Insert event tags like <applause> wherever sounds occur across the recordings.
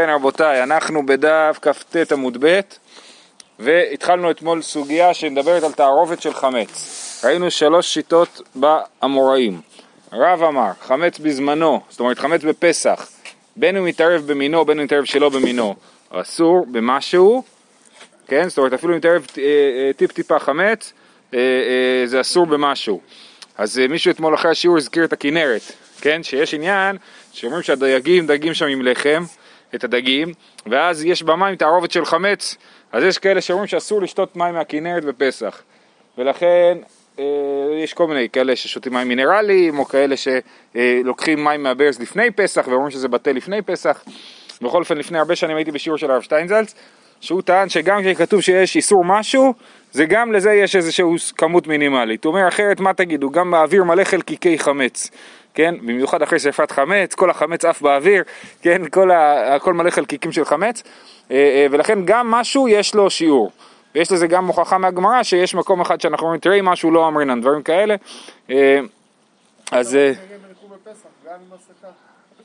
כן רבותיי, אנחנו בדף כ"ט עמוד ב' והתחלנו אתמול סוגיה שמדברת על תערובת של חמץ. ראינו שלוש שיטות באמוראים. רב אמר, חמץ בזמנו, זאת אומרת חמץ בפסח, בין הוא מתערב במינו, בין הוא מתערב שלא במינו, אסור במשהו, כן? זאת אומרת אפילו אם מתערב אה, אה, טיפ טיפה חמץ, אה, זה אסור במשהו. אז מישהו אתמול אחרי השיעור הזכיר את הכנרת, כן? שיש עניין שאומרים שהדייגים דגים שם עם לחם את הדגים, ואז יש במים תערובת של חמץ, אז יש כאלה שאומרים שאסור לשתות מים מהכנרת בפסח, ולכן אה, יש כל מיני כאלה ששותים מים מינרליים, או כאלה שלוקחים מים מהברז לפני פסח ואומרים שזה בטל לפני פסח. בכל אופן, לפני הרבה שנים הייתי בשיעור של הרב שטיינזלץ, שהוא טען שגם כשכתוב שיש איסור משהו, זה גם לזה יש איזושהי כמות מינימלית. הוא אומר, אחרת מה תגידו, גם באוויר מלא חלקיקי חמץ. כן? במיוחד אחרי שרפת חמץ, כל החמץ עף באוויר, כן? כל ה... הכל מלא חלקיקים של חמץ, אה, אה, ולכן גם משהו יש לו שיעור. ויש לזה גם הוכחה מהגמרא שיש מקום אחד שאנחנו אומרים תראי משהו לא אמרינן, דברים כאלה. אה, אז...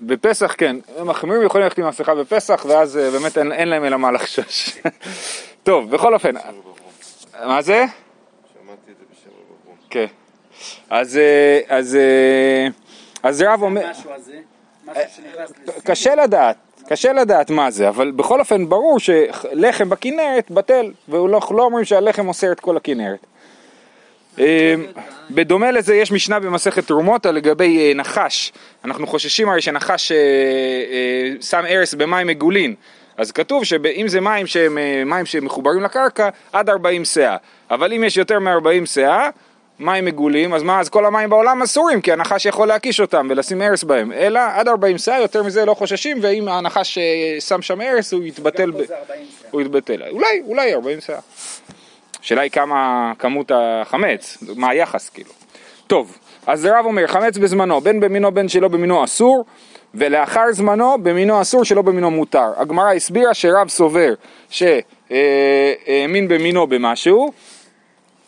בפסח כן, מחמירים יכולים ללכת עם מסכה בפסח ואז באמת אין, אין להם אלא מה לחשוש. <laughs> טוב, בכל אופן, מה זה? שמעתי את זה בשם רב כן. אז, אז אז רב אומר... אה, קשה לדעת, קשה לדעת מה זה, אבל בכל אופן ברור שלחם בכנרת בטל, ולא לא אומרים שהלחם אוסר את כל הכנרת. אה, בדומה לזה יש משנה במסכת תרומות לגבי אה, נחש, אנחנו חוששים הרי שנחש שם ארס במים מגולין, אז כתוב שאם זה מים שהם מים שמחוברים לקרקע עד 40 סאה, אבל אם יש יותר מ-40 סאה מים מגולים, אז מה, אז כל המים בעולם אסורים, כי הנחש יכול להקיש אותם ולשים ארס בהם, אלא עד 40 סאה, יותר מזה לא חוששים, ואם הנחש אה, שם שם ארס, הוא יתבטל, ב... הוא יתבטל, אולי, אולי 40 סאה. השאלה היא כמה כמות החמץ, מה היחס כאילו. טוב, אז רב אומר, חמץ בזמנו, בין במינו בין שלא במינו אסור, ולאחר זמנו במינו אסור שלא במינו מותר. הגמרא הסבירה שרב סובר שהאמין אה, במינו במשהו,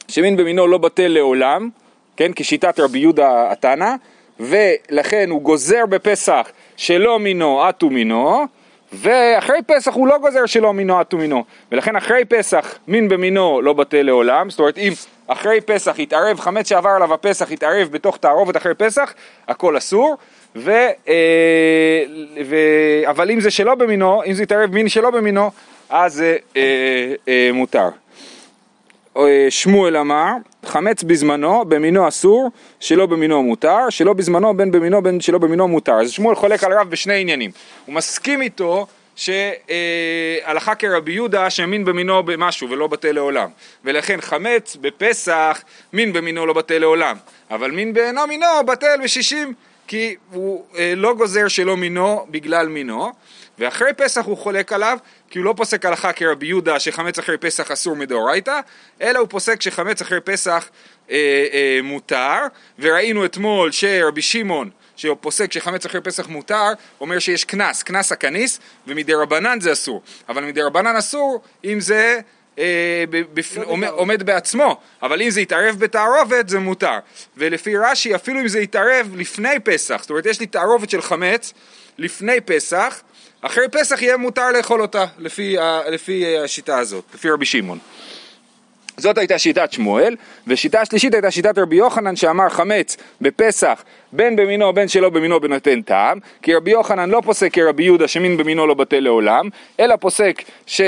שמין במינו לא בטל לעולם, כן, כשיטת רבי יהודה התנא, ולכן הוא גוזר בפסח שלא מינו אטו מינו, ואחרי פסח הוא לא גוזר שלא מינו אטו מינו, ולכן אחרי פסח מין במינו לא בטל לעולם, זאת אומרת אם אחרי פסח יתערב, חמץ שעבר עליו הפסח יתערב בתוך תערובת אחרי פסח, הכל אסור, ו, אה, ו, אבל אם זה שלא במינו, אם זה יתערב מין שלא במינו, אז זה אה, אה, מותר. אה, שמואל אמר, חמץ בזמנו, במינו אסור, שלא במינו מותר, שלא בזמנו, בין במינו, בין שלא במינו מותר. אז שמואל חולק על רב בשני עניינים. הוא מסכים איתו שהלכה אה, כרבי יהודה שמין במינו במשהו ולא בטל לעולם. ולכן חמץ בפסח, מין במינו לא בטל לעולם. אבל מין באינו מינו בטל בשישים, כי הוא אה, לא גוזר שלא מינו בגלל מינו. ואחרי פסח הוא חולק עליו, כי הוא לא פוסק הלכה כרבי יהודה שחמץ אחרי פסח אסור מדאורייתא, אלא הוא פוסק שחמץ אחרי פסח אה, אה, מותר, וראינו אתמול שרבי שמעון שפוסק שחמץ אחרי פסח מותר, אומר שיש קנס, קנס הכניס, ומדי רבנן זה אסור. אבל מדי רבנן אסור אם זה אה, בפ... לא עומד, עומד בעצמו, אבל אם זה יתערב בתערובת זה מותר. ולפי רש"י אפילו אם זה יתערב לפני פסח, זאת אומרת יש לי תערובת של חמץ לפני פסח, אחרי פסח יהיה מותר לאכול אותה לפי, לפי השיטה הזאת, לפי רבי שמעון. זאת הייתה שיטת שמואל, ושיטה השלישית הייתה שיטת רבי יוחנן שאמר חמץ בפסח בין במינו בין שלא במינו בנותן טעם, כי רבי יוחנן לא פוסק כרבי יהודה שמין במינו לא בטל לעולם, אלא פוסק ש...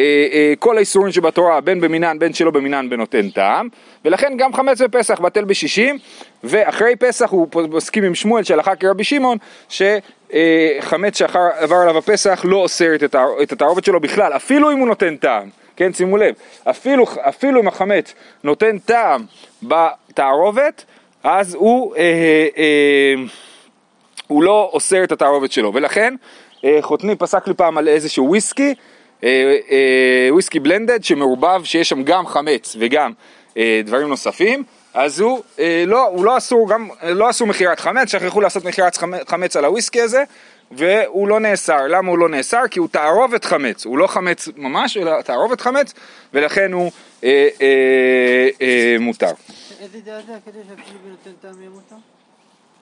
אה, אה, כל האיסורים שבתורה בין במינן בין שלא במינן בנותן טעם. ולכן גם חמץ בפסח בטל בשישים ואחרי פסח הוא מסכים עם שמואל שהלכה כרבי שמעון שחמץ שעבר עליו הפסח לא אוסר את התערובת שלו בכלל אפילו אם הוא נותן טעם. כן שימו לב. אפילו, אפילו אם החמץ נותן טעם בתערובת אז הוא, אה, אה, אה, הוא לא אוסר את התערובת שלו. ולכן אה, חותני פסק לי פעם על איזשהו וויסקי אה, אה, וויסקי בלנדד שמעורבב שיש שם גם חמץ וגם אה, דברים נוספים אז הוא לא, הוא לא אסור, גם לא אסור מכירת חמץ, שכחו לעשות מכירת חמץ על הוויסקי הזה והוא לא נאסר, למה הוא לא נאסר? כי הוא תערובת חמץ, הוא לא חמץ ממש אלא תערובת חמץ ולכן הוא אה, אה, אה, אה, מותר. איזה דעה זה הקדוש אפילו בנותן טעם יהיה מותר?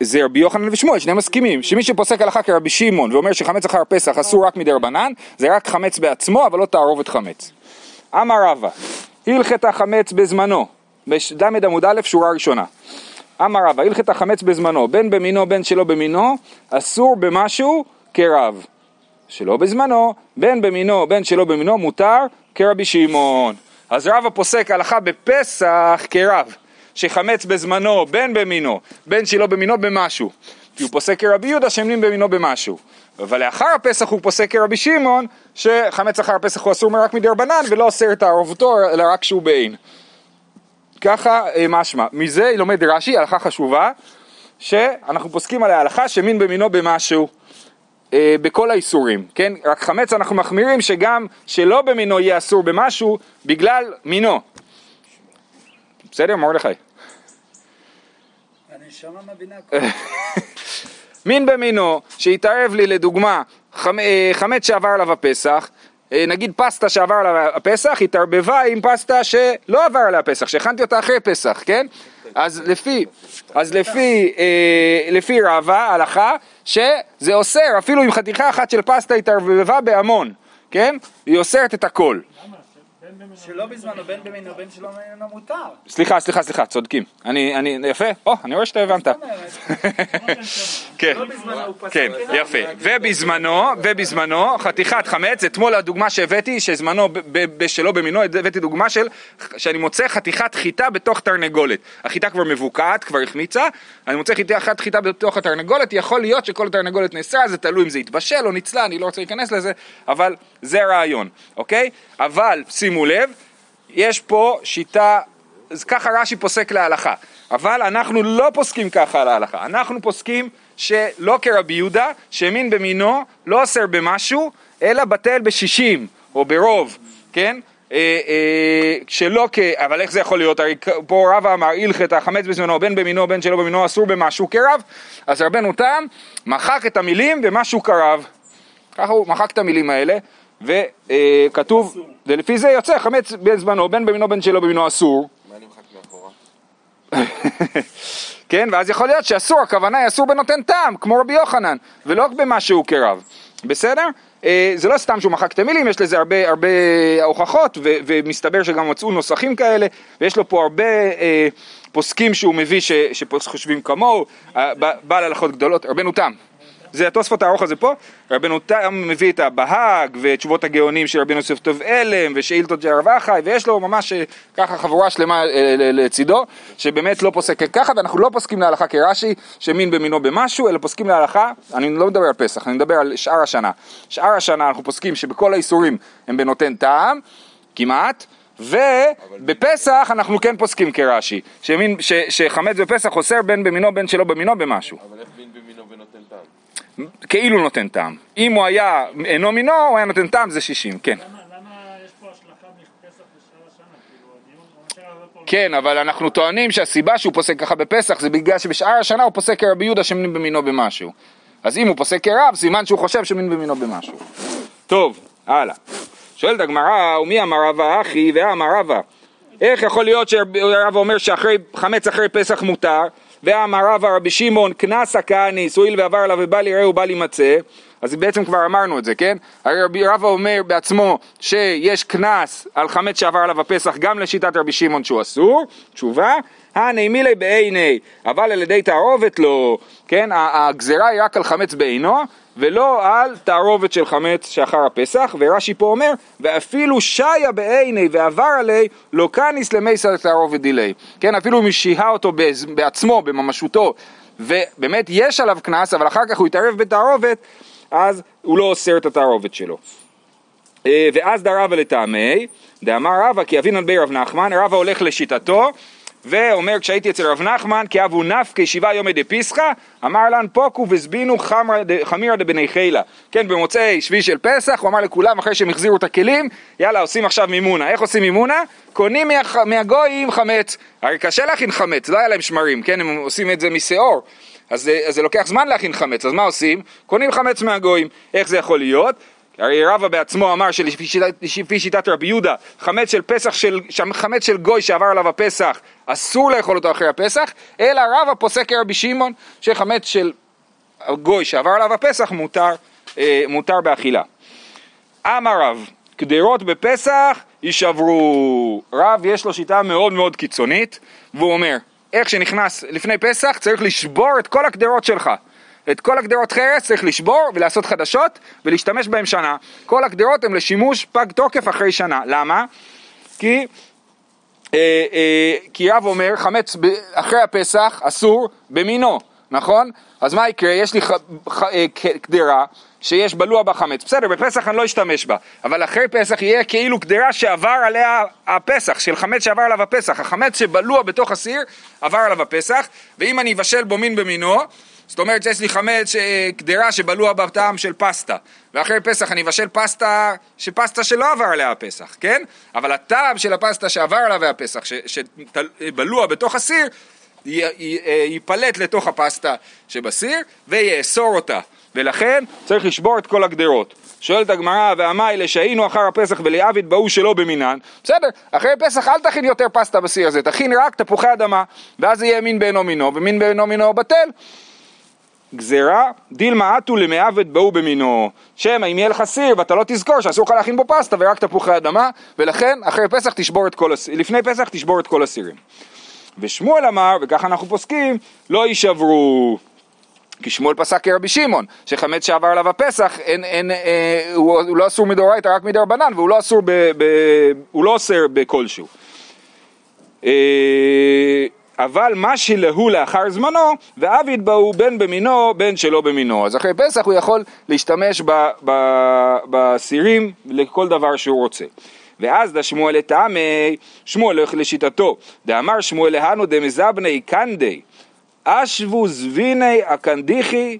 זה רבי יוחנן ושמואל, שניהם מסכימים, שמי שפוסק הלכה כרבי שמעון ואומר שחמץ אחר פסח אסור רק מדי רבנן, זה רק חמץ בעצמו, אבל לא תערובת חמץ. אמר רבא, הלכת החמץ בזמנו, בד' עמוד א', שורה ראשונה. אמר רבא, הלכת החמץ בזמנו, בין במינו בין שלא במינו, אסור במשהו כרב. שלא בזמנו, בין במינו בין שלא במינו, מותר כרבי שמעון. אז רבא פוסק הלכה בפסח כרב. שחמץ בזמנו, בין במינו, בין שלא במינו במשהו. כי הוא פוסק כרבי יהודה שמים במינו במשהו. אבל לאחר הפסח הוא פוסק כרבי שמעון, שחמץ אחר הפסח הוא אסור רק מדי רבנן ולא אוסר את תערובותו, אלא רק שהוא בעין. ככה אה, משמע. מזה לומד רש"י, הלכה חשובה, שאנחנו פוסקים עליה הלכה שמין במינו במשהו. אה, בכל האיסורים, כן? רק חמץ אנחנו מחמירים שגם שלא במינו יהיה אסור במשהו בגלל מינו. בסדר, מרדכי? הנשמה מבינה <laughs> מין במינו, שהתערב לי לדוגמה אה, חמץ שעבר עליו הפסח, אה, נגיד פסטה שעבר עליו הפסח, התערבבה עם פסטה שלא עבר עליה הפסח, שהכנתי אותה אחרי פסח, כן? אז לפי, אז לפי, אה, לפי רבה, הלכה, שזה אוסר, אפילו עם חתיכה אחת של פסטה התערבבה בהמון, כן? היא אוסרת את הכל. שלא בזמנו, בין במינו, בין שלא במינו מותר. סליחה, סליחה, סליחה, צודקים. אני, אני, יפה, או, אני רואה שאתה הבנת. <laughs> כן, לא כן. יפה. ובזמנו, ובזמנו, חתיכת חמץ, אתמול הדוגמה שהבאתי, שזמנו ב- ב- בשלו במינו, הבאתי דוגמה של, שאני מוצא חתיכת חיטה בתוך תרנגולת. החיטה כבר מבוקעת, כבר החמיצה, אני מוצא חתיכת חיטה בתוך התרנגולת, יכול להיות שכל התרנגולת נאסרה, זה תלוי אם זה התבשל או ניצלה, אני לא רוצה להיכנס לזה, אבל זה הרעיון, אוקיי? אבל שימו לב, יש פה שיטה, אז ככה רש"י פוסק להלכה, אבל אנחנו לא פוסקים ככה להלכה, אנחנו פוסקים שלא כרבי יהודה, שמין במינו לא אוסר במשהו, אלא בטל בשישים, או ברוב, כן? אה, אה, שלא כ... אבל איך זה יכול להיות? הרי פה רבא אמר הלכת החמץ בזמנו בין במינו בין שלא במינו אסור במשהו כרב. אז רבנו תם מחק את המילים ומשהו כרב. ככה הוא מחק את המילים האלה וכתוב ולפי זה יוצא חמץ בזמנו בין במינו בין שלא במינו אסור? <laughs> כן, ואז יכול להיות שאסור, הכוונה היא אסור בנותן טעם, כמו רבי יוחנן, ולא במשהו כרב, בסדר? אה, זה לא סתם שהוא מחק את המילים, יש לזה הרבה, הרבה הוכחות, ו- ומסתבר שגם מצאו נוסחים כאלה, ויש לו פה הרבה אה, פוסקים שהוא מביא ש- שחושבים כמוהו, אה, בעל הלכות גדולות, רבנו תם. זה התוספות הארוך הזה פה, רבנו תם מביא את הבהאג ותשובות הגאונים של רבנו יוסף טוב אלם ושאילתות של הרב אחי ויש לו ממש אה, ככה חבורה שלמה אה, ל- לצידו שבאמת לא פוסק ככה ואנחנו לא פוסקים להלכה כרש"י שמין במינו במשהו אלא פוסקים להלכה, אני לא מדבר על פסח, אני מדבר על שאר השנה. שאר השנה אנחנו פוסקים שבכל האיסורים הם בנותן טעם כמעט ובפסח אנחנו כן פוסקים כרש"י שחמץ בפסח אוסר בין במינו בין שלא במינו במשהו. אבל איך מין במינו ונותן טעם? כאילו נותן טעם. אם הוא היה אינו מינו, הוא היה נותן טעם, זה 60, כן. כאילו. כן, אבל אנחנו טוענים שהסיבה שהוא פוסק ככה בפסח זה בגלל שבשאר השנה הוא פוסק כרבי יהודה שמין במינו במשהו. אז אם הוא פוסק כרב, סימן שהוא חושב שמין במינו במשהו. טוב, הלאה. שואלת הגמרא, ומי אמר רבא אחי ואמר רבא? איך יכול להיות שרבא אומר שאחרי חמץ אחרי פסח מותר, ואמר רבא רבי שמעון קנסה כהניס, הואיל ועבר עליו ובל יראה ובל יימצא, אז בעצם כבר אמרנו את זה, כן? הרי רבי רבא אומר בעצמו שיש קנס על חמץ שעבר עליו הפסח גם לשיטת רבי שמעון שהוא אסור, תשובה, הני מילי בעיני, אבל על ידי תערובת לא, כן? הגזרה היא רק על חמץ בעינו, ולא על תערובת של חמץ שאחר הפסח, ורש"י פה אומר, ואפילו שיה בעיני ועבר עלי, לא כניס למייסר תערובת דילי. כן, אפילו אם היא שהה אותו בעצמו, בממשותו, ובאמת יש עליו קנס, אבל אחר כך הוא יתערב בתערובת, אז הוא לא אוסר את התערובת שלו. אה, ואז דרבה לטעמי, דאמר רבא כי אבינן בי רב נחמן, רבא הולך לשיטתו ואומר כשהייתי אצל רב נחמן כי אבו נפקי שבעה יומי דפיסחא אמר לן פוקו וזבינו חמירא דבני חילה כן במוצאי שביעי של פסח הוא אמר לכולם אחרי שהם החזירו את הכלים יאללה עושים עכשיו מימונה איך עושים מימונה? קונים מה, מהגויים חמץ. הרי קשה להכין חמץ לא היה להם שמרים כן? הם עושים את זה משאור. אז, אז זה לוקח זמן להכין חמץ. אז מה עושים? קונים חמץ מהגויים. איך זה יכול להיות? הרי רבא בעצמו אמר שלפי שיטת, שיטת רבי יהודה, חמץ של פסח של, חמץ של גוי שעבר עליו הפסח, אסור לאכול אותו אחרי הפסח, אלא רבא פוסק כרבי שמעון, שחמץ של גוי שעבר עליו הפסח מותר, אה, מותר באכילה. אמר רב, קדרות בפסח יישברו. רב יש לו שיטה מאוד מאוד קיצונית, והוא אומר, איך שנכנס לפני פסח צריך לשבור את כל הקדרות שלך. את כל הקדרות חרס צריך לשבור ולעשות חדשות ולהשתמש בהן שנה. כל הקדרות הן לשימוש פג תוקף אחרי שנה. למה? כי, אה, אה, כי רב אומר חמץ ב, אחרי הפסח אסור במינו, נכון? אז מה יקרה? יש לי ח, ח, אה, קדרה שיש בלוע בה חמץ. בסדר, בפסח אני לא אשתמש בה, אבל אחרי פסח יהיה כאילו קדרה שעבר עליה הפסח, של חמץ שעבר עליו הפסח. החמץ שבלוע בתוך הסיר עבר עליו הפסח, ואם אני אבשל בו מין במינו, זאת אומרת שיש לי חמץ, אה, קדרה שבלוע בטעם של פסטה, ואחרי פסח אני אבשל פסטה, שפסטה שלא עבר עליה הפסח, כן? אבל הטעם של הפסטה שעבר עליה הפסח, שבלוע בתוך הסיר, אה, ייפלט לתוך הפסטה שבסיר ויאסור אותה. ולכן צריך לשבור את כל הגדרות. שואלת הגמרא, והמאי לשהינו אחר הפסח ולעביד באו שלא במינן, בסדר, אחרי פסח אל תכין יותר פסטה בסיר הזה, תכין רק תפוחי אדמה, ואז יהיה מין בעינו מינו, ומין בעינו מינו בטל. גזירה, דילמה אטו למעוות באו במינו. שמא אם יהיה לך סיר ואתה לא תזכור שאסור לך להכין בו פסטה ורק תפוחי אדמה, ולכן אחרי פסח תשבור את כל הסירים, לפני פסח תשבור את כל הסירים. ושמואל אמר, וככה אנחנו פוסקים, לא יישברו. כי שמואל פסק כרבי שמעון, שחמץ שעבר עליו הפסח, אין, אין, אה, הוא, הוא לא אסור מדאורייתא רק מדרבנן, והוא לא אסור, ב, ב, הוא לא אוסר בכלשהו. אה, אבל מה שלהו לאחר זמנו, ועביד בהו בין במינו, בין שלא במינו. אז אחרי פסח הוא יכול להשתמש בסירים לכל דבר שהוא רוצה. ואז דשמואל לטעמי, שמואל הולך לשיטתו, דאמר שמואל להנו דמזבני קנדי, אשבו זביני הקנדיחי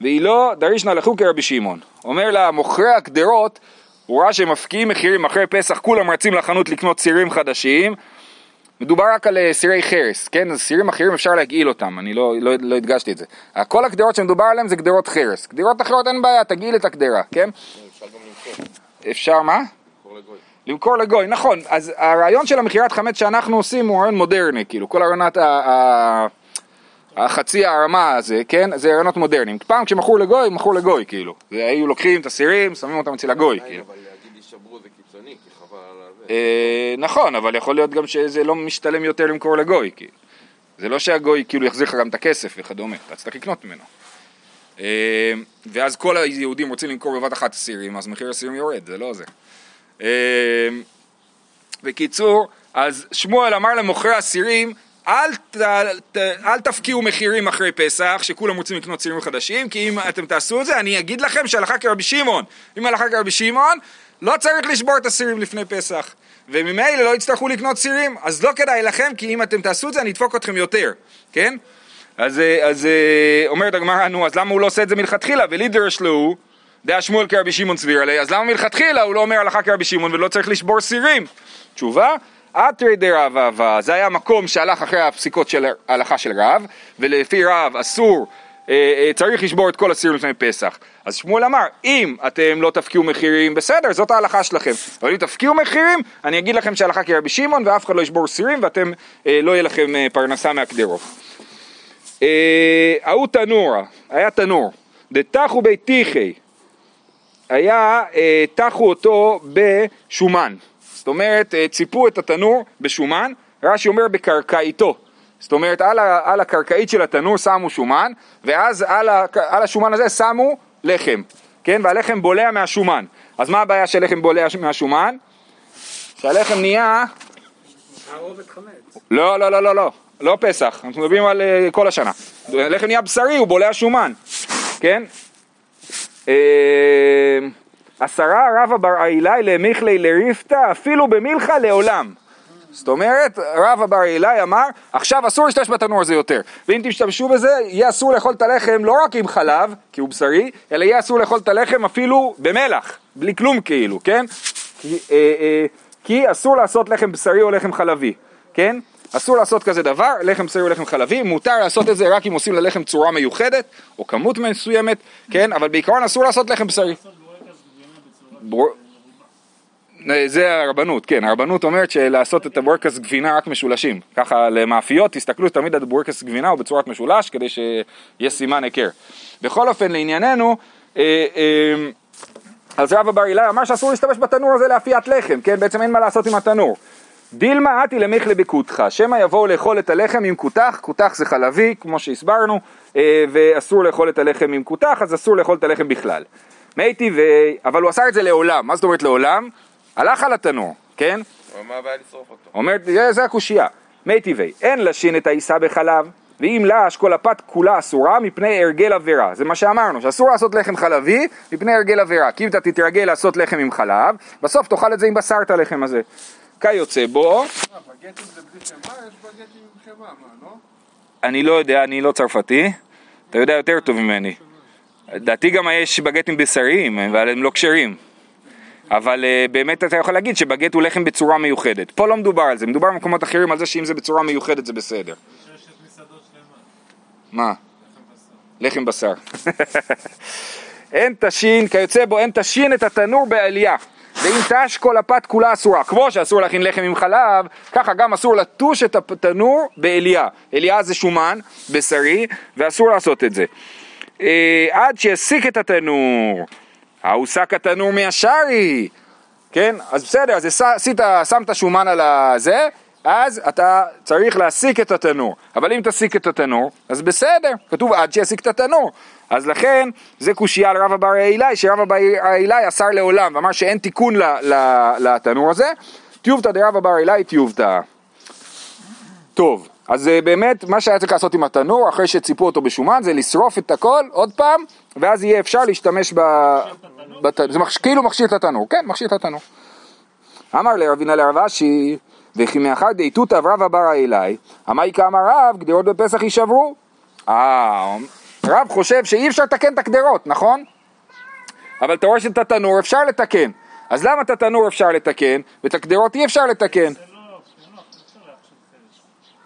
ואילו דרישנא לחוקי רבי שמעון. אומר לה, מוכרי הקדרות, הוא ראה שהם מפקיעים מחירים אחרי פסח, כולם רצים לחנות לקנות סירים חדשים, מדובר רק על אה, סירי חרס, כן? אז סירים אחרים אפשר להגעיל אותם, אני לא, לא, לא הדגשתי את זה. כל הקדרות שמדובר עליהן זה גדרות חרס. גדרות אחרות אין בעיה, תגעיל את הקדרה, כן? אפשר גם למכור. אפשר מה? למכור לגוי. למכור לגוי, נכון. אז הרעיון של המכירת חמץ שאנחנו עושים הוא רעיון מודרני, כאילו, כל הרעיונות ה... החצי הרמה הזה, כן? זה רעיונות מודרניים. פעם כשמכרו לגוי, מכרו לגוי, כאילו. היו לוקחים את הסירים, שמים אותם אצל הגוי, כאילו. אבל להגיד יישברו זה קיצוני, כי חבל על זה. אה, נכון, אבל יכול להיות גם שזה לא משתלם יותר למכור לגוי, כאילו. זה לא שהגוי כאילו יחזיר לך גם את הכסף וכדומה, אתה צריך לקנות ממנו. אה, ואז כל היהודים רוצים למכור בבת אחת סירים, אז מחיר הסירים יורד, זה לא זה. אה, בקיצור, אז שמואל אמר למוכרי הסירים, אל, ת, ת, אל תפקיעו מחירים אחרי פסח, שכולם רוצים לקנות סירים חדשים, כי אם אתם תעשו את זה, אני אגיד לכם שהלכה כרבי שמעון. אם הלכה כרבי שמעון, לא צריך לשבור את הסירים לפני פסח. וממילא לא יצטרכו לקנות סירים, אז לא כדאי לכם, כי אם אתם תעשו את זה, אני אדפוק אתכם יותר, כן? אז, אז אומרת הגמרא, נו, אז למה הוא לא עושה את זה מלכתחילה? ולידרש לו, דעה שמואל כרבי שמעון סביר עליה, אז למה מלכתחילה הוא לא אומר הלכה כרבי שמעון ולא צריך לשבור סירים? תשובה, אתרי דרב אהבה, זה היה מקום שהלך אחרי הפסיקות של ההלכה של רב, ולפי רב אסור, אה, אה, צריך לשבור את כל הסיר לפני פסח. אז שמואל אמר, אם אתם לא תפקיעו מחירים, בסדר, זאת ההלכה שלכם. אבל אם תפקיעו מחירים, אני אגיד לכם שההלכה כרבי שמעון, ואף אחד לא ישבור סירים, ואתם, אה, לא יהיה לכם אה, פרנסה מהקדרות. אה, ההוא תנורה, היה תנור, דתחו ביתיחי, היה, אה, תחו אותו בשומן. זאת אומרת, אה, ציפו את התנור בשומן, רש"י אומר בקרקעיתו. זאת אומרת, על, ה, על הקרקעית של התנור שמו שומן, ואז על, ה, על השומן הזה שמו לחם, כן? והלחם בולע מהשומן. אז מה הבעיה שהלחם בולע מהשומן? שהלחם נהיה... לא, לא, לא, לא, לא, לא פסח, אנחנו מדברים על uh, כל השנה. הלחם נהיה בשרי, הוא בולע שומן, כן? Uh, עשרה רבא בר אילאי למיכלי לריפתא אפילו במלחה לעולם. זאת אומרת, רבא בר אילאי אמר, עכשיו אסור להשתמש בתנור הזה יותר. ואם תשתמשו בזה, יהיה אסור לאכול את הלחם לא רק עם חלב, כי הוא בשרי, אלא יהיה אסור לאכול את הלחם אפילו במלח, בלי כלום כאילו, כן? כי, אה, אה, כי אסור לעשות לחם בשרי או לחם חלבי, כן? אסור לעשות כזה דבר, לחם בשרי או לחם חלבי, מותר לעשות את זה רק אם עושים ללחם צורה מיוחדת, או כמות מסוימת, כן? אבל בעיקרון אסור לעשות לחם בשרי. בור... זה הרבנות, כן, הרבנות אומרת שלעשות את הבורקס גבינה רק משולשים. ככה למאפיות, תסתכלו תמיד על בורקס גבינה הוא בצורת משולש כדי שיהיה סימן היכר. בכל אופן, לענייננו, אה, אה, אז רבא בר אילאי אמר שאסור להשתמש בתנור הזה לאפיית לחם, כן? בעצם אין מה לעשות עם התנור. דילמה אתי למיכלה בקותחה, שמא יבואו לאכול את הלחם עם כותח, כותח זה חלבי, כמו שהסברנו, אה, ואסור לאכול את הלחם עם כותח, אז אסור לאכול את הלחם בכלל. מי טבעי, אבל הוא עשה את זה לעולם, מה זאת אומרת לעולם? הלך על התנור, כן? מה הבעיה לשרוף אותו? אומרת, זה, זה הקושייה. מי טבעי, אין לשין את העיסה בחלב, ואם לש כל הפת כולה אסורה מפני הרגל עבירה. זה מה שאמרנו, שאסור לעשות לחם חלבי מפני הרגל עבירה. כי אם אתה תתרגל לעשות לחם עם חלב, בסוף תאכל את זה עם בשר את הלחם הזה. כיוצא בו, מה, לא? אני לא יודע, אני לא צרפתי, אתה יודע יותר טוב ממני. לדעתי גם יש בגטים בשריים, אבל הם לא כשרים. אבל uh, באמת אתה יכול להגיד שבגט הוא לחם בצורה מיוחדת. פה לא מדובר על זה, מדובר במקומות אחרים על זה שאם זה בצורה מיוחדת זה בסדר. מה? לחם בשר. <laughs> אין תשין, כיוצא בו אין תשין את התנור בעלייה. ואם תש כל הפת כולה אסורה. כמו שאסור להכין לחם עם חלב, ככה גם אסור לטוש את התנור בעלייה. עלייה זה שומן בשרי, ואסור לעשות את זה. אה, עד שיסיק את התנור. ההוסק התנור מהשרי. כן? אז בסדר, אז עש- עשית, שמת שומן על הזה, אז אתה צריך להסיק את התנור. אבל אם תסיק את התנור, אז בסדר, כתוב עד שיסיק את התנור. אז לכן, זה קושייה על רבא בר אילאי, שרבא בר אילאי אסר לעולם, ואמר שאין תיקון לתנור הזה. טיובתא דרבא בר אילאי טיובתא. טוב, אז אה, באמת, מה שהיה צריך לעשות עם התנור, אחרי שציפו אותו בשומן, זה לשרוף את הכל עוד פעם, ואז יהיה אפשר להשתמש ב... בת... זה מכשי... כאילו מכשיר את התנור, כן, מכשיר את התנור. אמר לרבינה לרב אשי, וכי מאחר דאיתותא רבא בר אלי, אמי כאמר רב, גדרות בפסח יישברו. אה, רב חושב שאי אפשר לתקן את הגדרות, נכון? אבל אתה רואה שאת התנור אפשר לתקן. אז למה את התנור אפשר לתקן, ואת הגדרות אי אפשר לתקן? לא, לא, חרס.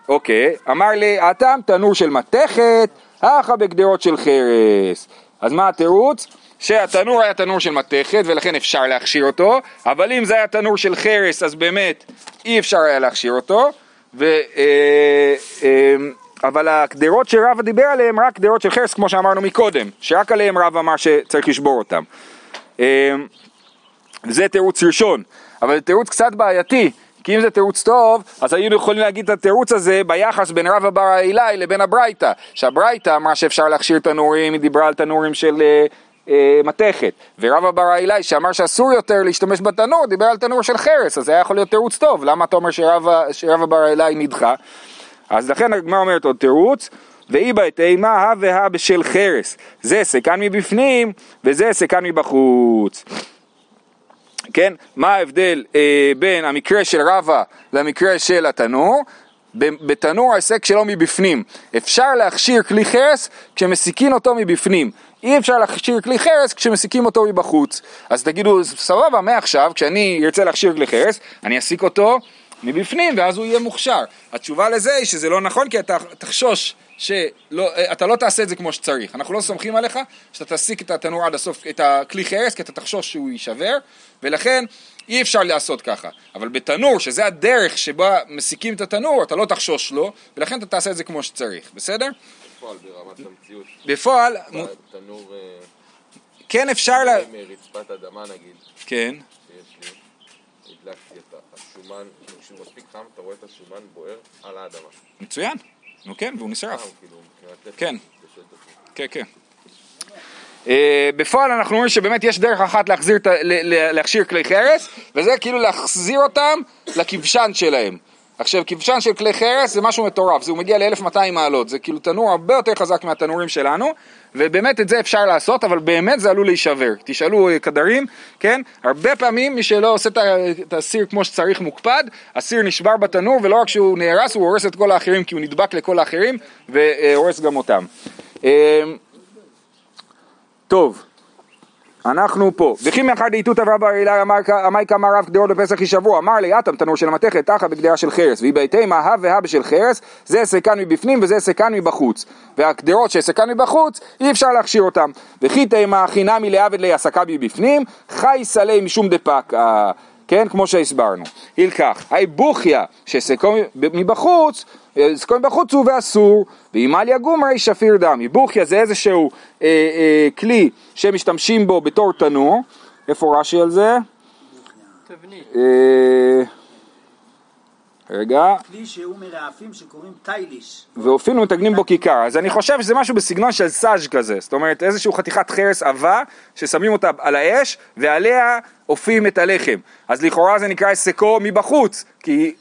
אוקיי, אמר לי, הטעם תנור של מתכת, האחה בגדרות של חרס. אז מה התירוץ? שהתנור היה תנור של מתכת ולכן אפשר להכשיר אותו, אבל אם זה היה תנור של חרס אז באמת אי אפשר היה להכשיר אותו, ו, אה, אה, אבל הגדרות שרבא דיבר עליהן רק גדרות של חרס כמו שאמרנו מקודם, שרק עליהן רב אמר שצריך לשבור אותם. אה, זה תירוץ ראשון, אבל זה תירוץ קצת בעייתי, כי אם זה תירוץ טוב, אז היינו יכולים להגיד את התירוץ הזה ביחס בין רבא בר אילאי לבין הברייתא, שהברייתא אמרה שאפשר להכשיר תנורים, היא דיברה על תנורים של אה, אה, מתכת, ורבא בר אילאי שאמר שאסור יותר להשתמש בתנור, דיבר על תנור של חרס, אז זה היה יכול להיות תירוץ טוב, למה אתה אומר שרבא, בר אילאי נדחה? אז לכן הגמרא אומרת עוד תירוץ, ואי בעת אימה הא והא בשל חרס, זה סקן מבפנים וזה סקן מבחוץ. כן? מה ההבדל אה, בין המקרה של רבא למקרה של התנור? בתנור ההיסק שלו מבפנים. אפשר להכשיר כלי חרס כשמסיקים אותו מבפנים. אי אפשר להכשיר כלי חרס כשמסיקים אותו מבחוץ. אז תגידו, סבבה, מעכשיו, כשאני ארצה להכשיר כלי חרס, אני אסיק אותו מבפנים ואז הוא יהיה מוכשר. התשובה לזה היא שזה לא נכון כי אתה תחשוש שאתה לא תעשה את זה כמו שצריך. אנחנו לא סומכים עליך שאתה תסיק את התנור עד הסוף, את הכלי חרס, כי אתה תחשוש שהוא יישבר, ולכן אי אפשר לעשות ככה. אבל בתנור, שזה הדרך שבה מסיקים את התנור, אתה לא תחשוש לו, ולכן אתה תעשה את זה כמו שצריך, בסדר? בפועל ברמת המציאות, בפועל, תנור אה, כן אפשר ל... עם רצפת אדמה נגיד, כן, שיש לי, הדלקתי את השומן, כשהוא מספיק חם אתה רואה את השומן בוער על האדמה. מצוין. נו כן, והוא אה, נשרף. הוא כאילו כן. כן, כן. אה, בפועל אנחנו רואים שבאמת יש דרך אחת להחזיר, להכשיר כלי חרס, וזה כאילו להחזיר אותם לכבשן שלהם. עכשיו, כבשן של כלי חרס זה משהו מטורף, זה הוא מגיע ל-1200 מעלות, זה כאילו תנור הרבה יותר חזק מהתנורים שלנו, ובאמת את זה אפשר לעשות, אבל באמת זה עלול להישבר. תשאלו אה, קדרים, כן? הרבה פעמים מי שלא עושה את הסיר כמו שצריך מוקפד, הסיר נשבר בתנור, ולא רק שהוא נהרס, הוא הורס את כל האחרים, כי הוא נדבק לכל האחרים, והורס גם אותם. אה, טוב, אנחנו פה. וכי מאחר דאיתותא רבא אלי אמי כמה רב קדרות בפסח יישברו, אמר לי אטם תנור של המתכת תחת בקדרה של חרס, והיא בהתאמה הא והא בשל חרס, זה סקן מבפנים וזה סקן מבחוץ. והקדרות שסקן מבחוץ, אי אפשר להכשיר אותם. וכי תימה חינמי לעבד לי הסקה מבפנים, חי סלי משום דפק. כן, כמו שהסברנו. הילקח, היי בוכיה, שסקו מבחוץ, סקו מבחוץ הוא ואסור, ואם על יגומרי שפיר דמי. בוכיה זה איזשהו אה, אה, כלי שמשתמשים בו בתור תנור, איפה רש"י על זה? אה, רגע, כלי שהוא מרעפים שקוראים טייליש. ואפילו מתגנים בו כיכר. אז אני חושב שזה משהו בסגנון של סאז' כזה, זאת אומרת איזושהי חתיכת חרס עבה ששמים אותה על האש ועליה אופים את הלחם. אז לכאורה זה נקרא הסקו מבחוץ, כי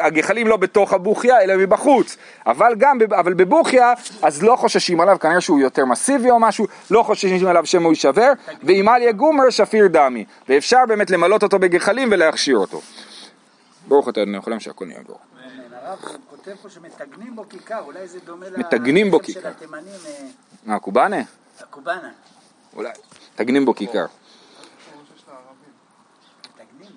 הגחלים לא בתוך הבוכיה אלא מבחוץ. אבל גם, אבל בבוכיה אז לא חוששים עליו, כנראה שהוא יותר מסיבי או משהו, לא חוששים עליו שמא הוא יישבר, ואם על יגומר שפיר דמי. ואפשר באמת למלות אותו בגחלים ולהכשיר אותו. ברוך אתה אדוני יכולים שהכל נהיה ברוך. הרב כותב פה שמתגנים בו כיכר, אולי זה דומה מתגנים בו כיכר. אה, מה, קובאנה? הקובאנה. אולי. תגנים בו כיכר. מתגנים.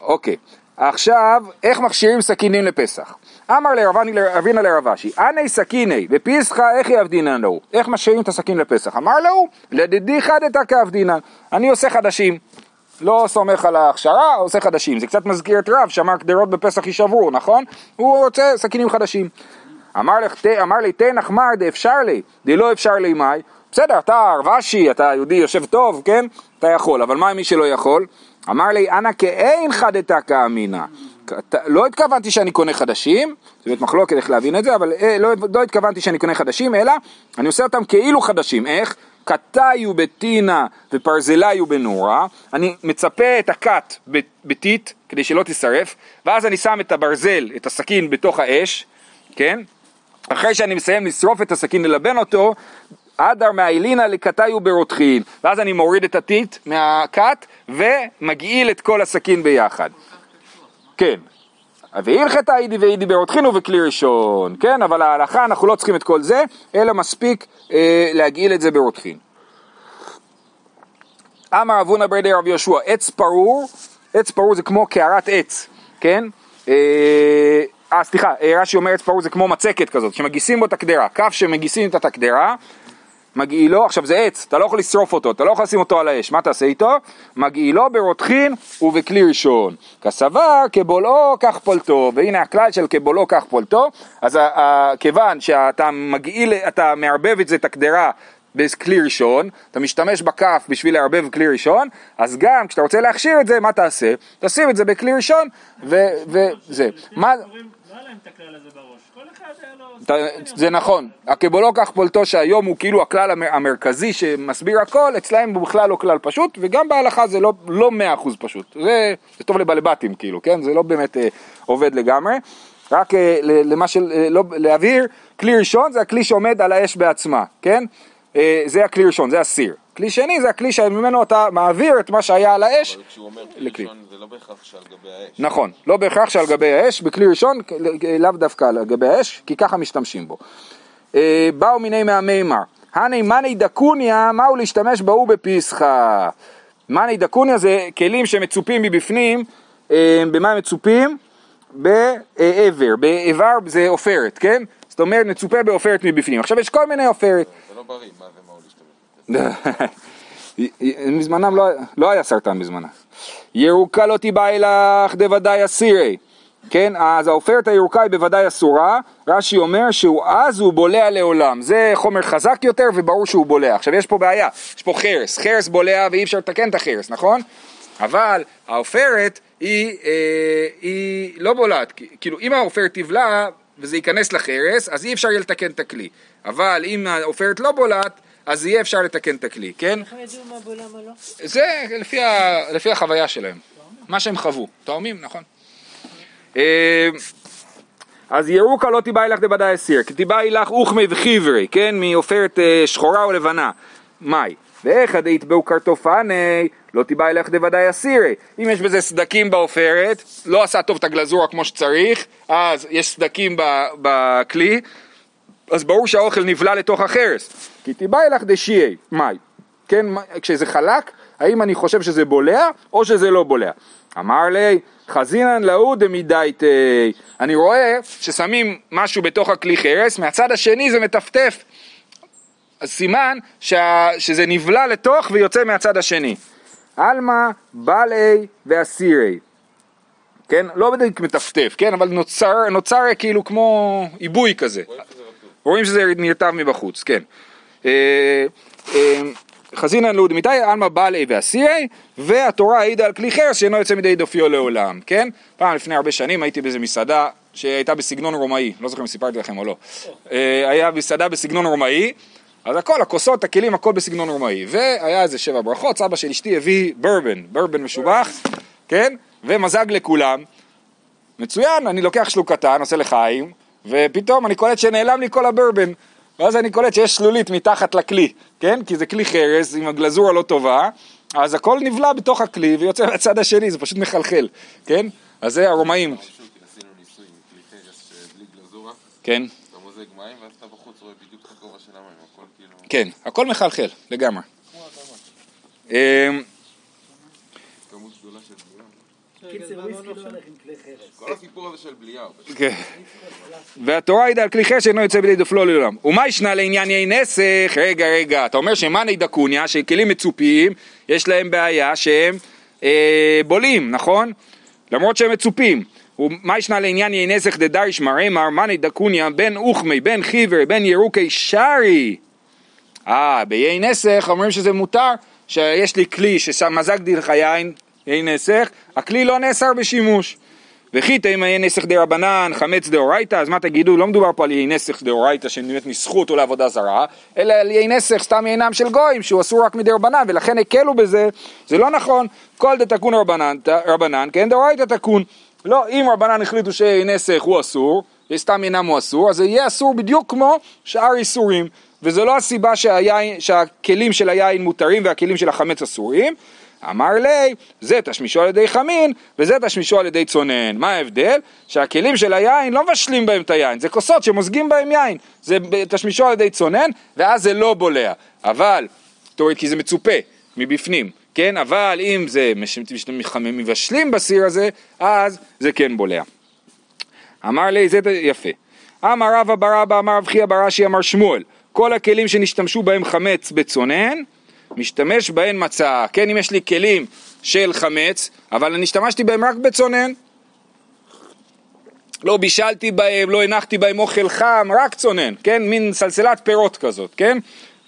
אוקיי, עכשיו, איך מכשירים סכינים לפסח? אמר לרבינה לרבשי, אנא סכיני ופיסחא איך יעבדינן לו? איך מכשירים את הסכין לפסח? אמר לו, לדידי חדתא כעבדינן, אני עושה חדשים. לא סומך על ההכשרה, עושה חדשים. זה קצת מזכיר את רב שאמר קדרות בפסח יישברו, נכון? הוא רוצה סכינים חדשים. אמר, לך, ת- אמר לי, תן אחמר דאפשר לי, דלא אפשר לי מאי. בסדר, אתה רבשי, אתה יהודי יושב טוב, כן? אתה יכול, אבל מה עם מי שלא יכול? אמר לי, אנא כאין חדתא כאמינא. לא התכוונתי שאני קונה חדשים, זה באמת מחלוקת איך להבין את זה, אבל אה, לא, לא התכוונתי שאני קונה חדשים, אלא אני עושה אותם כאילו חדשים. איך? קטאיו בטינה ופרזליו בנורה, אני מצפה את הקט ב- בטיט כדי שלא תישרף, ואז אני שם את הברזל, את הסכין בתוך האש, כן? אחרי שאני מסיים לשרוף את הסכין ללבן אותו, אדר מאילינה לקטאיו ברותחין, ואז אני מוריד את הטיט מהקט ומגעיל את כל הסכין ביחד. כן. והלכת אידי ואידי ברותחין ובכלי ראשון, כן? אבל ההלכה אנחנו לא צריכים את כל זה, אלא מספיק אה, להגעיל את זה ברותחין. אמר אבונה ברדי רב יהושע, עץ פרור, עץ פרור זה כמו קערת עץ, כן? אה, אה, סליחה, אה, רש"י אומר עץ פרור זה כמו מצקת כזאת, שמגיסים בו את הקדרה, כף שמגיסים את הקדרה, מגעילו, עכשיו זה עץ, אתה לא יכול לשרוף אותו, אתה לא יכול לשים אותו על האש, מה תעשה איתו? מגעילו ברותחין ובכלי ראשון. כסבר, כבולעו, כך פולטו, והנה הכלל של כבולעו, כך פולטו, אז כיוון שאתה מגעיל, אתה מערבב את זה, את הקדרה, בכלי ראשון, אתה משתמש בכף בשביל לערבב כלי ראשון, אז גם כשאתה רוצה להכשיר את זה, מה תעשה? תשים את זה בכלי ראשון, וזה. מה... לא היה להם את הכלל הזה בראש. כל אחד היה לו... אתה- זה נכון, הקבולו כך פולטו שהיום הוא כאילו הכלל המ- המרכזי שמסביר הכל, אצלהם הוא בכלל לא כלל פשוט, וגם בהלכה זה לא, לא 100% פשוט, זה, זה טוב לבלבטים כאילו, כן? זה לא באמת אה, עובד לגמרי, רק אה, למה של, אה, לא, להבהיר, כלי ראשון זה הכלי שעומד על האש בעצמה, כן? אה, זה הכלי ראשון, זה הסיר. כלי שני זה הכלי שממנו אתה מעביר את מה שהיה על האש אבל כשהוא אומר כלי לכלי. ראשון זה לא בהכרח שעל גבי האש. נכון, לא בהכרח שעל גבי האש, בכלי ראשון לאו דווקא על גבי האש, כי ככה משתמשים בו. אה, באו מיני מהמימר, הני מאני דקוניה, מהו להשתמש בהו בפסחא? מאני דקוניה זה כלים שמצופים מבפנים, אה, במה הם מצופים? בעבר, באיבר זה עופרת, כן? זאת אומרת מצופה בעופרת מבפנים. עכשיו יש כל מיני עופרת. זה לא בריא, מה בזה? <laughs> מזמנם לא, לא היה סרטן בזמנם. ירוקה לא תיבאי לך דוודאי אסירי. כן, אז העופרת הירוקה היא בוודאי אסורה, רש"י אומר שהוא אז הוא בולע לעולם, זה חומר חזק יותר וברור שהוא בולע. עכשיו יש פה בעיה, יש פה חרס, חרס בולע ואי אפשר לתקן את החרס, נכון? אבל העופרת היא, אה, היא לא בולעת, כאילו אם העופרת תבלע וזה ייכנס לחרס, אז אי אפשר יהיה לתקן את הכלי. אבל אם העופרת לא בולעת, אז יהיה אפשר לתקן את הכלי, כן? איך הם ידעו מה בולע מה לא? זה לפי, ה, לפי החוויה שלהם, מה שהם חוו, תאומים, נכון. אה, אז ירוקה לא תיבאי לך דבדי אסיר, כי תיבאי לך אוכמי וחיברי, כן, מעופרת אה, שחורה או לבנה, מאי. ואיך דהיתבעו קרטופני, לא תיבאי לך דוודאי אסירי. אם יש בזה סדקים בעופרת, לא עשה טוב את הגלזורה כמו שצריך, אז יש סדקים ב- בכלי, אז ברור שהאוכל נבלע לתוך החרס. כי תיבאי לך דשיעי, מאי. כן, כשזה חלק, האם אני חושב שזה בולע או שזה לא בולע. אמר לי, חזינן לאו דמידייתי, אני רואה ששמים משהו בתוך הכלי חרס, מהצד השני זה מטפטף. אז סימן שה, שזה נבלע לתוך ויוצא מהצד השני. עלמא, בעלי ואסירי. כן? לא בדיוק מטפטף, כן? אבל נוצר, נוצר כאילו כמו עיבוי כזה. רואים שזה נרטב מבחוץ, כן. אה, אה, חזינן לאוד מיתי, עלמא בעלי ואסירי, והתורה העידה על כלי חרס שאינו יוצא מידי דופיו לעולם, כן? פעם לפני הרבה שנים הייתי באיזה מסעדה שהייתה בסגנון רומאי, לא זוכר אם סיפרתי לכם או לא. אה, היה מסעדה בסגנון רומאי, אז הכל, הכוסות, הכלים, הכל בסגנון רומאי. והיה איזה שבע ברכות, סבא של אשתי הביא ברבן, ברבן משובח, כן? ומזג לכולם. מצוין, אני לוקח שלוק קטן, עושה לחיים, ופתאום אני קולט שנעלם לי כל הברבן. ואז אני קולט שיש שלולית מתחת לכלי, כן? כי זה כלי חרס עם הגלזורה לא טובה, אז הכל נבלע בתוך הכלי ויוצא מהצד השני, זה פשוט מחלחל, כן? אז זה הרומאים, כן? אתה מוזג מים ואז אתה בחוץ רואה בדיוק את הכובע של המים, הכל כאילו... כן, הכל מחלחל, לגמרי. אמ, כמות גדולה של בליעה. קיצר, וויסקי לא הולך עם כלי חרס. כל הסיפור הזה של בליעה, כן. <laughs> והתורה העידה על כלי חרס שאינו יוצא בידי דופלו לעולם. ומה ישנה לעניין יין נסך? רגע, רגע, אתה אומר שמאני דקוניה, שכלים מצופיים, יש להם בעיה שהם אה, בולים, נכון? למרות שהם מצופים. ומה ישנה לעניין יין נסך דדריש מרמר, מאני דקוניה, בן אוכמי, בן חיבר, בן ירוקי שרי. אה, ביין נסך אומרים שזה מותר, שיש לי כלי שמזגתי לך יין, יין נסך, הכלי לא נאסר בשימוש. וכי תימא יין נסך דרבנן, חמץ דאורייתא, אז מה תגידו, לא מדובר פה על יין נסך דאורייתא שבאמת ניסחו אותו לעבודה זרה, אלא על יין נסך סתם יינם של גויים, שהוא אסור רק מדרבנן, ולכן הקלו בזה, זה לא נכון, כל דתקון רבנן, רבנן כן דאורייתא תקון. לא, אם רבנן החליטו שיין נסך הוא אסור, סתם יינם הוא אסור, אז זה יהיה אסור בדיוק כמו שאר איסורים. וזו לא הסיבה שהיין, שהכלים של היין מותרים והכלים של החמץ אסורים. אמר לי, זה תשמישו על ידי חמין וזה תשמישו על ידי צונן. מה ההבדל? שהכלים של היין לא מבשלים בהם את היין, זה כוסות שמוזגים בהם יין. זה תשמישו על ידי צונן ואז זה לא בולע. אבל, כי זה מצופה מבפנים, כן? אבל אם זה מבשלים בסיר הזה, אז זה כן בולע. אמר לי, זה יפה. אמר רבא בר אבא, אמר רב חייא בר אשי, אמר שמואל, כל הכלים שנשתמשו בהם חמץ בצונן, משתמש בהם מצה. כן, אם יש לי כלים של חמץ, אבל אני השתמשתי בהם רק בצונן. לא בישלתי בהם, לא הנחתי בהם אוכל חם, רק צונן, כן? מין סלסלת פירות כזאת, כן?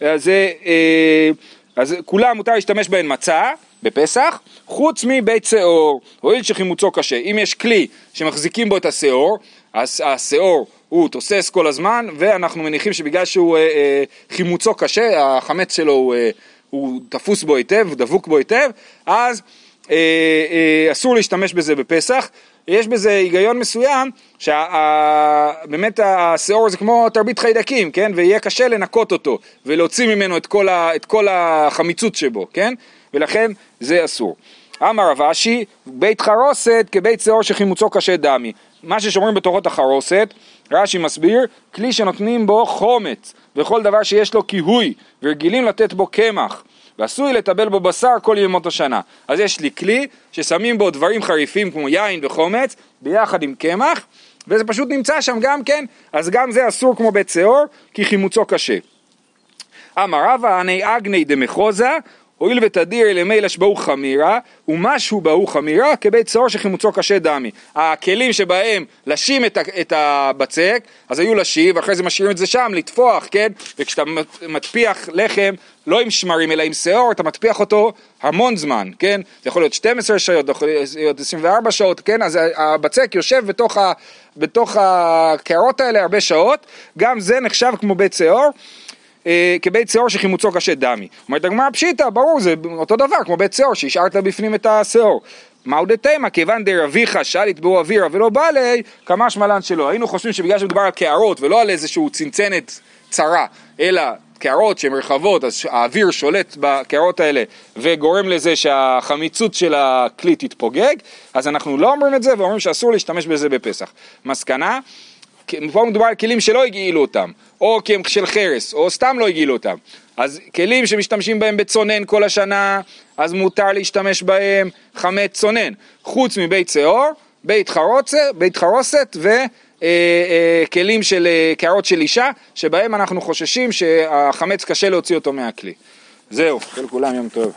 אז, אה, אה, אז כולם מותר להשתמש בהם מצה בפסח, חוץ מבית שאור, הואיל שחימוצו קשה. אם יש כלי שמחזיקים בו את השאור, אז השאור הוא תוסס כל הזמן, ואנחנו מניחים שבגלל שהוא אה, אה, חימוצו קשה, החמץ שלו הוא, אה, הוא תפוס בו היטב, הוא דבוק בו היטב, אז אה, אה, אסור להשתמש בזה בפסח. יש בזה היגיון מסוים, שבאמת השאור זה כמו תרבית חיידקים, כן? ויהיה קשה לנקות אותו ולהוציא ממנו את כל, ה, את כל החמיצות שבו, כן? ולכן זה אסור. אמר רב אשי, בית חרוסת כבית שאור שחימוצו קשה דמי. מה ששומרים בתורות החרוסת, רש"י מסביר, כלי שנותנים בו חומץ וכל דבר שיש לו כיהוי ורגילים לתת בו קמח ועשוי לטבל בו בשר כל ימות השנה. אז יש לי כלי ששמים בו דברים חריפים כמו יין וחומץ ביחד עם קמח וזה פשוט נמצא שם גם כן, אז גם זה אסור כמו בית שאור כי חימוצו קשה. אמר רבא עני אגני דמחוזה הואיל ותדיר למילא שבהו חמירה ומשהו בהו חמירה כבית צהור שחימוצו קשה דמי. הכלים שבהם לשים את, את הבצק אז היו לשים ואחרי זה משאירים את זה שם לטפוח כן? וכשאתה מטפיח לחם לא עם שמרים אלא עם שיעור אתה מטפיח אותו המון זמן כן? זה יכול להיות 12 שעות יכול להיות 24 שעות כן? אז הבצק יושב בתוך, ה, בתוך הקערות האלה הרבה שעות. גם זה נחשב כמו בית שיעור אה, כבית שאור שחימוצו קשה דמי. אומרת הגמרא פשיטא, ברור, זה אותו דבר, כמו בית שאור, שהשארת בפנים את השאור. מהו דתימה, כיוון דרביך שאל יתבעו אווירה ולא בא לי, כמה שמלן שלא. היינו חושבים שבגלל שמדובר על קערות ולא על איזשהו צנצנת צרה, אלא קערות שהן רחבות, אז האוויר שולט בקערות האלה וגורם לזה שהחמיצות של הכלי תתפוגג, אז אנחנו לא אומרים את זה ואומרים שאסור להשתמש בזה בפסח. מסקנה, פה מדובר על כלים שלא הגעילו אותם, או כי הם של חרס, או סתם לא הגעילו אותם. אז כלים שמשתמשים בהם בצונן כל השנה, אז מותר להשתמש בהם חמץ צונן. חוץ מבית שאור, בית חרוצת, בית חרוסת וכלים של אה, קערות של אישה, שבהם אנחנו חוששים שהחמץ קשה להוציא אותו מהכלי. זהו, לכולם יום טוב.